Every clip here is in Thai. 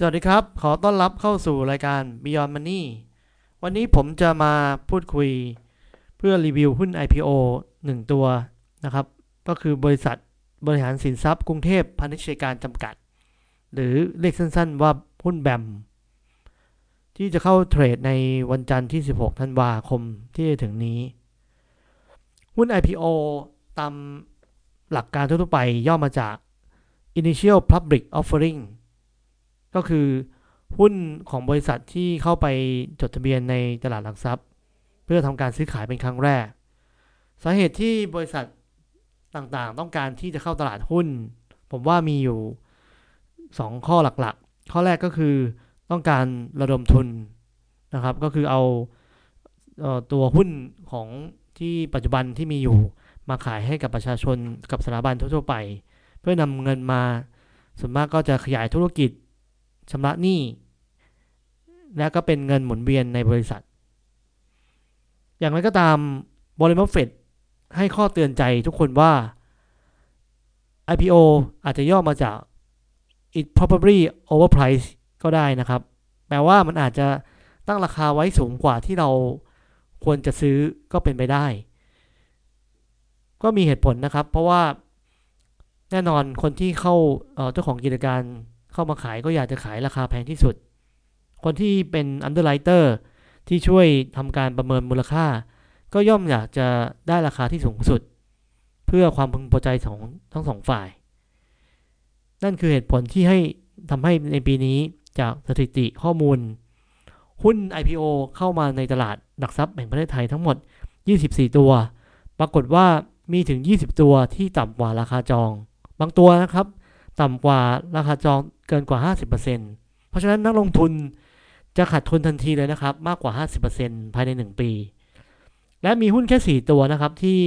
สวัสดีครับ ขอต้อนรับเข้าสู่รายการ Beyond Money วันนี้ผมจะมาพูดคุยเพื่อรีวิวหุ้น IPO 1 ตัวนะครับ ก็คือบริษัทบริหารสินทรัพย์กรุงเทพพาณิชยการจำกัด หรือเรียกสั้นๆว่าหุ้นแบม ที่จะเข้าเทรดในวันจันทร์ที่ 16 ธันวาคมที่จะถึงนี้ หุ้น IPO ตามหลักการทั่วๆไปย่อมาจาก Initial Public Offering ก็คือหุ้นของบริษัทที่เข้าไปจดทะเบียนในตลาดหลักทรัพย์ เพื่อทำการซื้อขายเป็นครั้งแรก สาเหตุที่บริษัทต่างๆ ต้องการที่จะเข้าตลาดหุ้น ผมว่ามีอยู่ 2 ข้อหลักๆ ข้อแรกก็คือต้องการระดมทุนนะครับ ก็คือเอาตัวหุ้นของที่ปัจจุบันที่มีอยู่มาขายให้กับประชาชนกับสถาบันทั่วๆไป เพื่อนำเงินมาส่วนมากก็จะขยายธุรกิจ ชำระหนี้และก็เป็นเงินหมุนเวียนในบริษัท อย่างไรก็ตามบริมัฟเฟตให้ข้อเตือนใจทุกคนว่า IPO อาจจะย่อมาจาก it probably overpriced ก็ได้นะครับ แปลว่ามันอาจจะตั้งราคาไว้สูงกว่าที่เราควรจะซื้อก็เป็นไปได้ ก็มีเหตุผลนะครับ เพราะว่าแน่นอนคนที่เข้าเจ้าของกิจการ เข้ามาขายก็อยากจะขายราคาแพงที่สุด คนที่เป็น underwriter ที่ช่วยทำการประเมินมูลค่า ก็ย่อมอยากจะได้ราคาที่สูงสุด เพื่อความพึงพอใจของทั้งสองฝ่าย นั่นคือเหตุผลที่ให้ทำให้ในปีนี้จากสถิติข้อมูล หุ้น IPO เข้ามาในตลาดหลักทรัพย์แห่งประเทศไทยทั้งหมด 24 ตัว ปรากฏว่ามีถึง 20 ตัวที่ต่ำกว่าราคาจอง บางตัวนะครับ ต่ำกว่าราคาจองเกินกว่า 50%เพราะฉะนั้นนักลงทุนจะขาดทุนทันทีเลยนะครับ มากกว่า 50%ภายใน 1 ปี และมีหุ้นแค่ 4 ตัวนะครับที่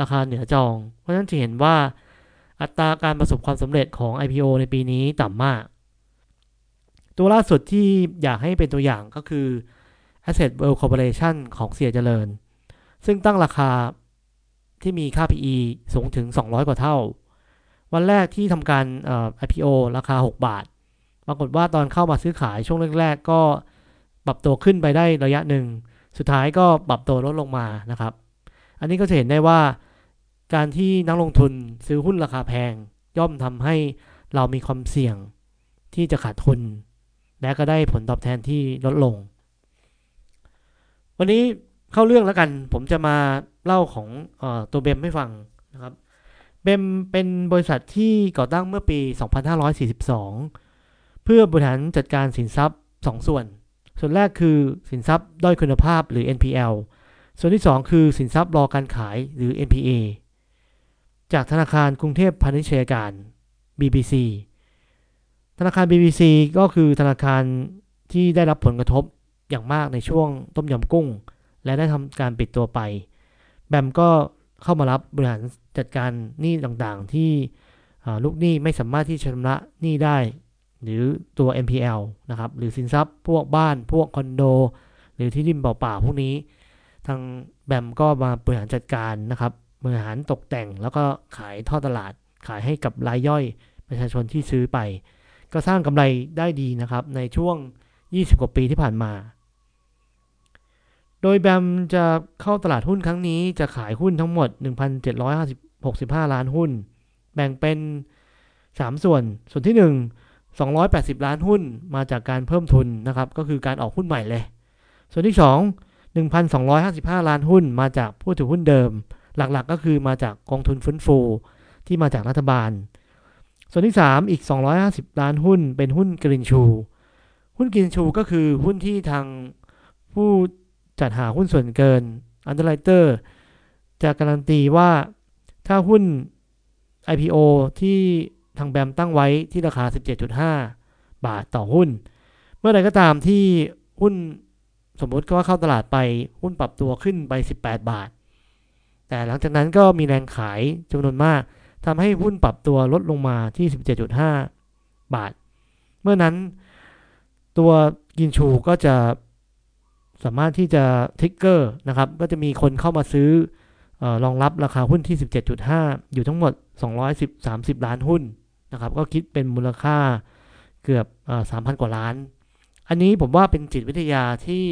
ราคาเหนือจอง เพราะฉะนั้นจะเห็นว่าอัตราการประสบความสำเร็จของ IPO ในปีนี้ต่ำมาก ตัวล่าสุดที่อยากให้เป็นตัวอย่างก็คือ Asset World Corporation ของเสียเจริญ ซึ่งตั้งราคาที่มีค่า PE สูงถึง 200 กว่าเท่า วันแรกที่ทำการ IPO ราคา 6 บาท ปรากฏว่าตอนเข้ามาซื้อขายช่วงแรกๆ ก็ปรับตัวขึ้นไปได้ระยะหนึ่ง สุดท้ายก็ปรับตัวลดลงมานะครับ อันนี้ก็จะเห็นได้ว่า การที่นักลงทุนซื้อหุ้นราคาแพง ย่อมทำให้เรามีความเสี่ยงที่จะขาดทุน และก็ได้ผลตอบแทนที่ลดลง วันนี้เข้าเรื่องแล้วกัน ผมจะมาเล่าของอตัวเบมให้ฟังนะครับ เบมเป็นบริษัทที่ก่อตั้งเมื่อปี 2542 เพื่อบริหารจัดการสินทรัพย์ 2 ส่วน ส่วนแรกคือสินทรัพย์ด้อยคุณภาพหรือ NPL ส่วนที่ 2 คือสินทรัพย์รอการขายหรือ NPA จากธนาคารกรุงเทพพาณิชยการ BBC ธนาคาร BBC ก็คือธนาคารที่ได้รับผลกระทบอย่างมากในช่วงต้มยำกุ้ง และได้ทำการปิดตัวไป แบมก็ เข้ามารับบริหารจัดการหนี้ต่างๆ ที่ลูกหนี้ไม่สามารถที่จะชำระหนี้ได้ หรือตัว NPL นะครับหรือสินทรัพย์พวกบ้านพวกคอนโด หรือที่ดินเปล่าๆพวกนี้ ทางแบมก็มาบริหารจัดการนะครับบริหารตกแต่งแล้วก็ขายท่อตลาดขายให้กับรายย่อยประชาชนที่ซื้อไป ก็สร้างกำไรได้ดีนะครับในช่วง 20 กว่าปีที่ผ่านมา โดยแบมจะเข้าตลาดหุ้นครั้งนี้จะขายหุ้นทั้งหมด 1,765 ล้านหุ้น แบ่งเป็น 3 ส่วน ส่วนที่ 1 280 ล้านหุ้นมาจากการเพิ่มทุนนะครับ ก็คือการออกหุ้นใหม่เลย ส่วนที่ 2 1,255 ล้านหุ้นมาจากผู้ถือหุ้นเดิม หลักๆก็คือมาจากกองทุนฟื้นฟูที่มาจากรัฐบาล ส่วนที่ 3 อีก 250 ล้านหุ้นเป็นหุ้นกรินชู หุ้นกรินชูก็คือหุ้นที่ทางผู้ จัดหาหุ้นส่วนเกิน underwriter จะการันตีว่าถ้าหุ้น IPO ที่ทางแบมตั้งไว้ที่ราคา 17.5 บาทต่อหุ้น เมื่อใดก็ตามที่หุ้นสมมติก็ว่าเข้าตลาดไปหุ้นปรับตัวขึ้นไป 18 บาท แต่หลังจากนั้นก็มีแรงขายจำนวนมากทำให้หุ้นปรับตัวลดลงมาที่ 17.5 บาท เมื่อนั้นตัว greenshoe ก็จะ สามารถที่จะ trigger นะครับ ก็จะมีคนเข้ามาซื้อรองรับราคาหุ้นที่ 17.5 อยู่ทั้งหมด 210 30 ล้านหุ้นนะครับ ก็คิดเป็นมูลค่าเกือบสามพันกว่าล้าน อันนี้ผมว่าเป็นจิตวิทยาที่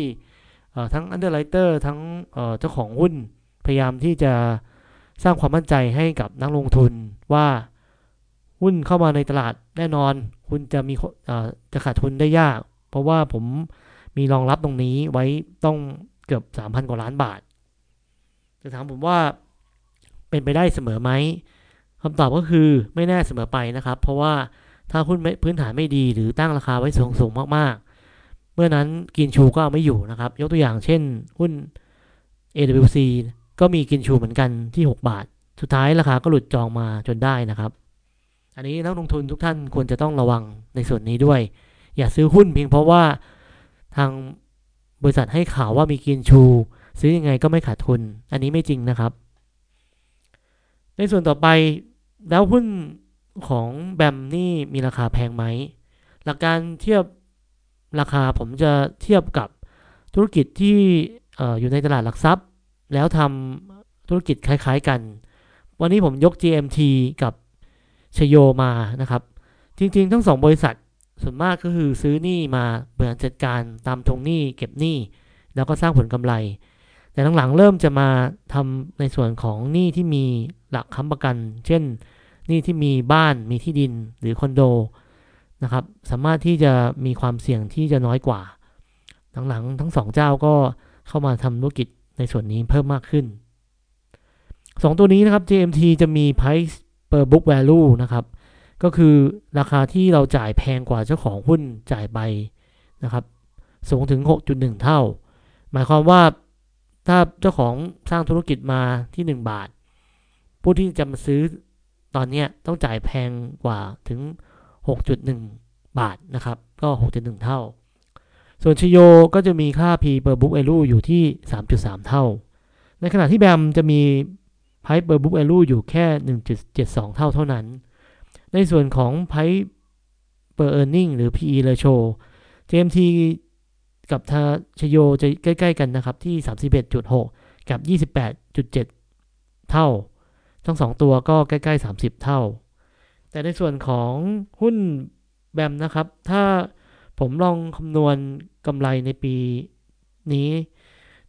ทั้ง underwriter ทั้งเจ้าของหุ้น พยายามที่จะสร้างความมั่นใจให้กับนักลงทุนว่าหุ้นเข้ามาในตลาดแน่นอน คุณจะมีจะขาดทุนได้ยาก เพราะว่าผม มีรองรับตรงนี้ไว้ต้องเกือบ 3,000 กว่าล้านบาท จะถามผมว่าเป็นไปได้เสมอไหมคำตอบก็คือไม่แน่เสมอไปนะครับ เพราะว่าถ้าหุ้นพื้นฐานไม่ดีหรือตั้งราคาไว้สูงสูงมากๆ เมื่อนั้นกินชูก็เอาไม่อยู่นะครับ ยกตัวอย่างเช่นหุ้น AWC ก็มีกินชูเหมือนกันที่ 6 บาท สุดท้ายราคาก็หลุดจองมาจนได้นะครับ อันนี้นักลงทุนทุกท่านควรจะต้องระวังในส่วนนี้ด้วย อย่าซื้อหุ้นเพียงเพราะว่า ทางบริษัทให้ข่าวว่ามีกินชู ซื้อยังไงก็ไม่ขาดทุน อันนี้ไม่จริงนะครับ ในส่วนต่อไปแล้วหุ้นของแบมนี่มีราคาแพงไหม หลักการเทียบราคาผมจะเทียบกับธุรกิจที่อยู่ในตลาดหลักทรัพย์ แล้วทำธุรกิจคล้ายๆกัน วันนี้ผมยก GMT กับชโยมานะครับ จริงๆ ทั้งสองบริษัท ส่วนมากก็คือซื้อหนี้มาบริหารจัดการตามทงหนี้เก็บหนี้แล้วก็สร้างผลกำไร แต่หลังๆเริ่มจะมาทำในส่วนของหนี้ที่มีหลักค้ำประกัน เช่นหนี้ที่มีบ้านมีที่ดินหรือคอนโดนะครับ สามารถที่จะมีความเสี่ยงที่จะน้อยกว่า หลังๆทั้งสองเจ้าก็เข้ามาทำธุรกิจในส่วนนี้เพิ่มมากขึ้น 2 ตัวนี้นะครับ JMT จะมี price per book value นะครับ ก็คือราคาที่เราจ่ายแพงกว่าเจ้าของหุ้นจ่ายไปนะครับ สูงถึง 6.1 เท่า หมายความว่าถ้าเจ้าของสร้างธุรกิจมาที่ 1 บาท ผู้ที่จะมาซื้อตอนนี้ต้องจ่ายแพงกว่าถึง 6.1 บาทนะครับ ก็ 6.1 เท่า ส่วนชโยก็จะมีค่า P per book value อยู่ที่ 3.3 เท่า ในขณะที่แบมจะมี Price per book value อยู่แค่ 1.72 เท่าเท่านั้น ในส่วนของ Price per earning หรือ PE ratio JMT กับทาชโยจะใกล้ๆกันนะครับ ที่ 31.6 กับ 28.7 เท่า ทั้งสองตัวก็ใกล้ๆ 30 เท่า แต่ในส่วนของหุ้นแบมนะครับ ถ้าผมลองคำนวณกำไรในปีนี้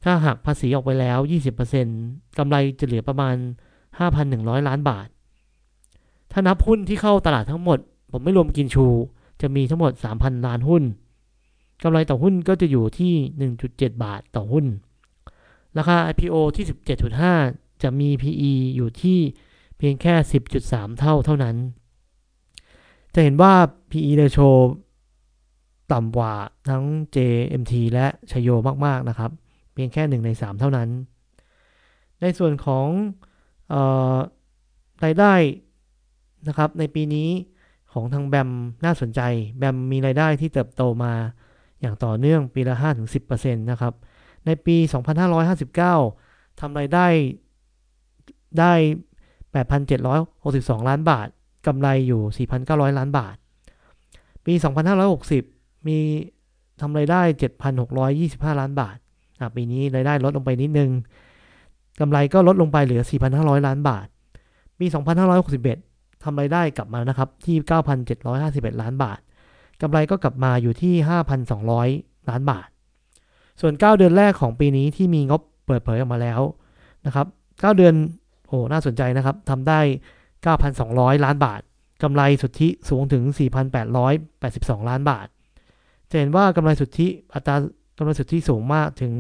ถ้าหักภาษีออกไปแล้ว 20%กำไรจะเหลือประมาณ 5,100 ล้านบาทานับหุ้นที่เข้าตลาดทั้งหมด ผมไม่รวมกินชู จะมีทั้งหมด 3,000 ล้านหุ้นกำไรต่อหุ้นก็จะอยู่ที่ 1.7 บาทต่อหุ้น ราคา IPO ที่ 17.5 จะมี PE อยู่ที่เพียงแค่ 10.3 เท่าเท่านั้น จะเห็นว่า PE ratio ต่ำกว่าทั้ง JMT และชโยมาก ๆ นะครับ เพียงแค่ 1 ใน 3 เท่านั้น ในส่วนของรายได้ นะครับในปีนี้ของทางแบมน่าสนใจ แบมมีรายได้ที่เติบโตมาอย่างต่อเนื่องปีละ 5-10%นะครับ ในปี 2559 ทำรายได้ได้ 8,762 ล้านบาท กำไรอยู่ 4,900 ล้านบาท ปี 2560 มีทำรายได้ 7,625 ล้านบาท ปีนี้รายได้ลดลงไปนิดนึง กำไรก็ลดลงไปเหลือ 4,500 ล้านบาท ปี 2561 ทำไรายได้กลับมานะครับที่ 9,751 ล้านบาทกำไรก็กลับมาอยู่ที่ 5,200 ล้านบาท ส่วน 9 เดือนแรกของปีนี้ที่มีงบเปิดเผยออกมาแล้วนะครับ 9 เดือนโอ้น่าสนใจนะครับทำได้ 9,200 ล้านบาทกำไรสุทธิสูงถึง 4,882 ล้านบาทจะเห็นว่ากำไรสุทธิอัตรากำไรสุทธิสูงมากถึง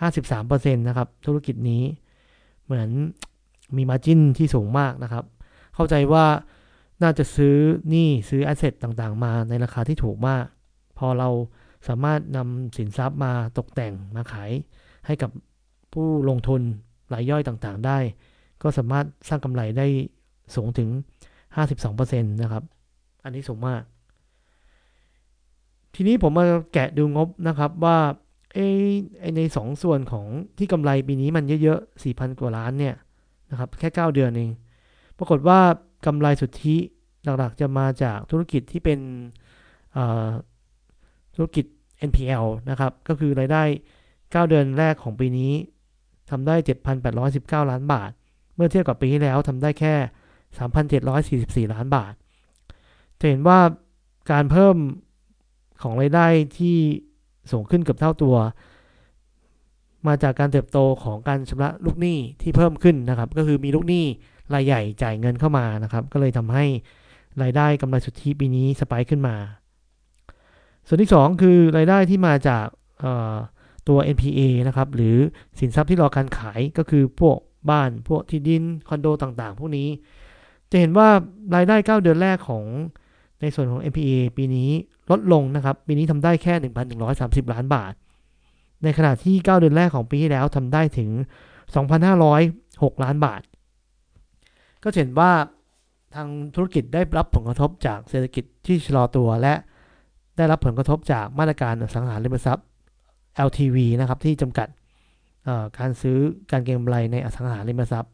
53%นะครับธุรกิจนี้เหมือนมีมาจิ้นที่สูงมากนะครับ เข้าใจว่าน่าจะซื้อนี้ซื้อแอสเซทต่างๆ มาในราคาที่ถูกมาก พอเราสามารถนำสินทรัพย์มาตกแต่งมาขายให้กับผู้ลงทุนรายย่อยต่างๆ ได้ ก็สามารถสร้างกำไรได้สูงถึง 52%นะครับ อันนี้สูงมาก ทีนี้ผมมาแกะดูงบนะครับว่าเอในสองส่วนของที่กำไรปีนี้มันเยอะๆ 4,000 กว่าล้านเนี่ยนะครับ แค่ 9 เดือนเอง ปรากฏว่ากำไรสุทธิหลักๆจะมาจากธุรกิจที่เป็นธุรกิจ NPL นะครับ ก็คือรายได้ 9 เดือนแรกของปีนี้ทำได้ 7,819 ล้านบาท เมื่อเทียบกับปีที่แล้วทำได้แค่ 3,744 ล้านบาท จะเห็นว่าการเพิ่มของรายได้ที่สูงขึ้นเกือบเท่าตัว มาจากการเติบโตของการชำระลูกหนี้ที่เพิ่มขึ้นนะครับ ก็คือมีลูกหนี้ รายใหญ่จ่ายเงินเข้ามานะครับ ก็เลยทำให้รายได้กำไรสุทธิปีนี้สไปค์ขึ้นมา ส่วนที่ 2 คือรายได้ที่มาจากตัว NPA นะครับ หรือสินทรัพย์ที่รอการขายก็คือพวกบ้านพวกที่ดินคอนโดต่างๆ พวกนี้ จะเห็นว่ารายได้ 9 เดือนแรกของในส่วนของ NPA ปีนี้ลดลงนะครับ ปีนี้ทำได้แค่ 1,130 ล้านบาท ในขณะที่ 9 เดือนแรกของปีที่แล้วทำได้ถึง 2,506 ล้านบาท ก็เห็นว่าทางธุรกิจได้รับผลกระทบจากเศรษฐกิจที่ชะลอตัวและได้รับผลกระทบจากมาตรการอสังหาริมทรัพย์ LTV นะครับที่จำกัดการซื้อการเก็งกำไรในอสังหาริมทรัพย์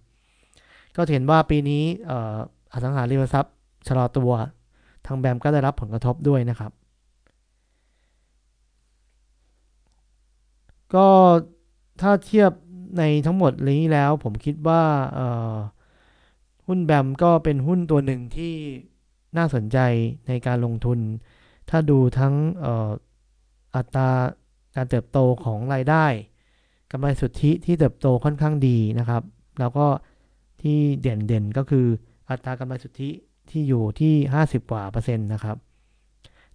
ก็เห็นว่าปีนี้อสังหาริมทรัพย์ชะลอตัว ทางแบมก็ได้รับผลกระทบด้วยนะครับ ก็ถ้าเทียบในทั้งหมดนี้แล้วผมคิดว่า หุ้นแบมก็เป็นหุ้นตัวหนึ่งที่น่าสนใจในการลงทุน ถ้าดูทั้งอัตราการเติบโตของรายได้กำไรสุทธิที่เติบโตค่อนข้างดีนะครับ แล้วก็ที่เด่นๆก็คืออัตรากำไรสุทธิที่อยู่ที่ 50 กว่าเปอร์เซ็นต์นะครับ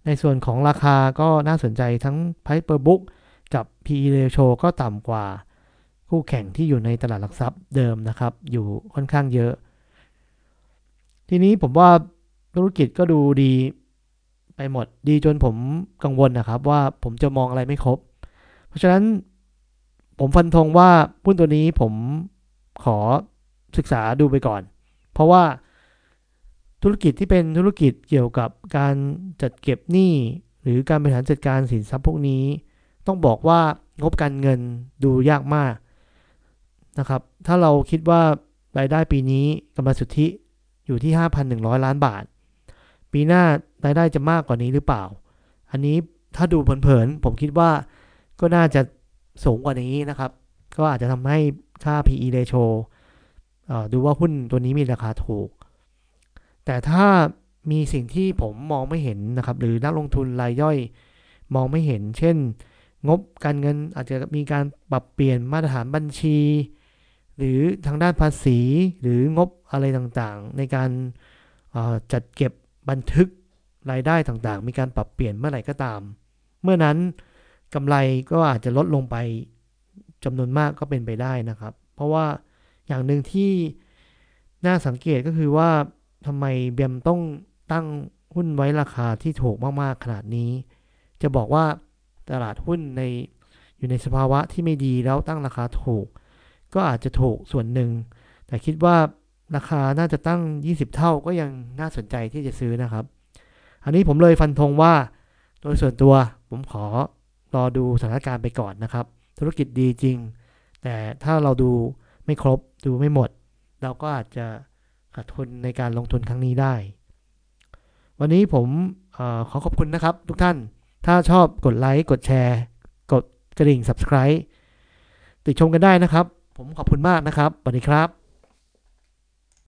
ในส่วนของราคาก็น่าสนใจทั้ง Price per book กับ PE ratio ก็ต่ำกว่า คู่แข่งที่อยู่ในตลาดหลักทรัพย์เดิมนะครับ อยู่ค่อนข้างเยอะ ทีนี้ผมว่าธุรกิจก็ดูดีไปหมดดีจนผมกังวลนะครับ ว่าผมจะมองอะไรไม่ครบ เพราะฉะนั้นผมฟันธงว่าหุ้นตัวนี้ผมขอศึกษาดูไปก่อน เพราะว่าธุรกิจที่เป็นธุรกิจเกี่ยวกับการจัดเก็บหนี้หรือการบริหารจัดการสินทรัพย์พวกนี้ ต้องบอกว่างบการเงินดูยากมากนะครับ ถ้าเราคิดว่ารายได้ปีนี้กำไรสุทธิ อยู่ที่ 5,100 ล้านบาท ปีหน้ารายได้จะมากกว่านี้หรือเปล่า อันนี้ถ้าดูเผินๆผมคิดว่าก็น่าจะสูงกว่านี้นะครับ ก็อาจจะทำให้ค่า PE ratio ดูว่าหุ้นตัวนี้มีราคาถูก แต่ถ้ามีสิ่งที่ผมมองไม่เห็นนะครับ หรือนักลงทุนรายย่อยมองไม่เห็น เช่น งบการเงินอาจจะมีการปรับเปลี่ยนมาตรฐานบัญชี หรือทางด้านภาษีหรืองบอะไรต่างๆ ในการจัดเก็บบันทึกรายได้ต่างๆ มีการปรับเปลี่ยนเมื่อไหร่ก็ตาม เมื่อนั้นกำไรก็อาจจะลดลงไปจำนวนมากก็เป็นไปได้นะครับ เพราะว่าอย่างหนึ่งที่น่าสังเกตก็คือว่าทำไมเบียมต้องตั้งหุ้นไว้ราคาที่ถูกมากๆขนาดนี้ จะบอกว่าตลาดหุ้นในอยู่ในสภาวะที่ไม่ดีแล้วตั้งราคาถูก ก็อาจจะถูกส่วนหนึ่ง แต่คิดว่าราคาน่าจะตั้ง 20 เท่าก็ยังน่าสนใจที่จะซื้อนะครับ อันนี้ผมเลยฟันธงว่า โดยส่วนตัวผมขอรอดูสถานการณ์ไปก่อนนะครับ ธุรกิจดีจริง แต่ถ้าเราดูไม่ครบดูไม่หมด เราก็อาจจะขาดทุนในการลงทุนครั้งนี้ได้ วันนี้ผมอขอขอบคุณนะครับ ทุกท่าน ถ้าชอบกดไลค์กดแชร์ กดกระดิ่ง subscribe ติดชมกันได้นะครับ ผมขอบคุณมากนะครับสวัสดีครับ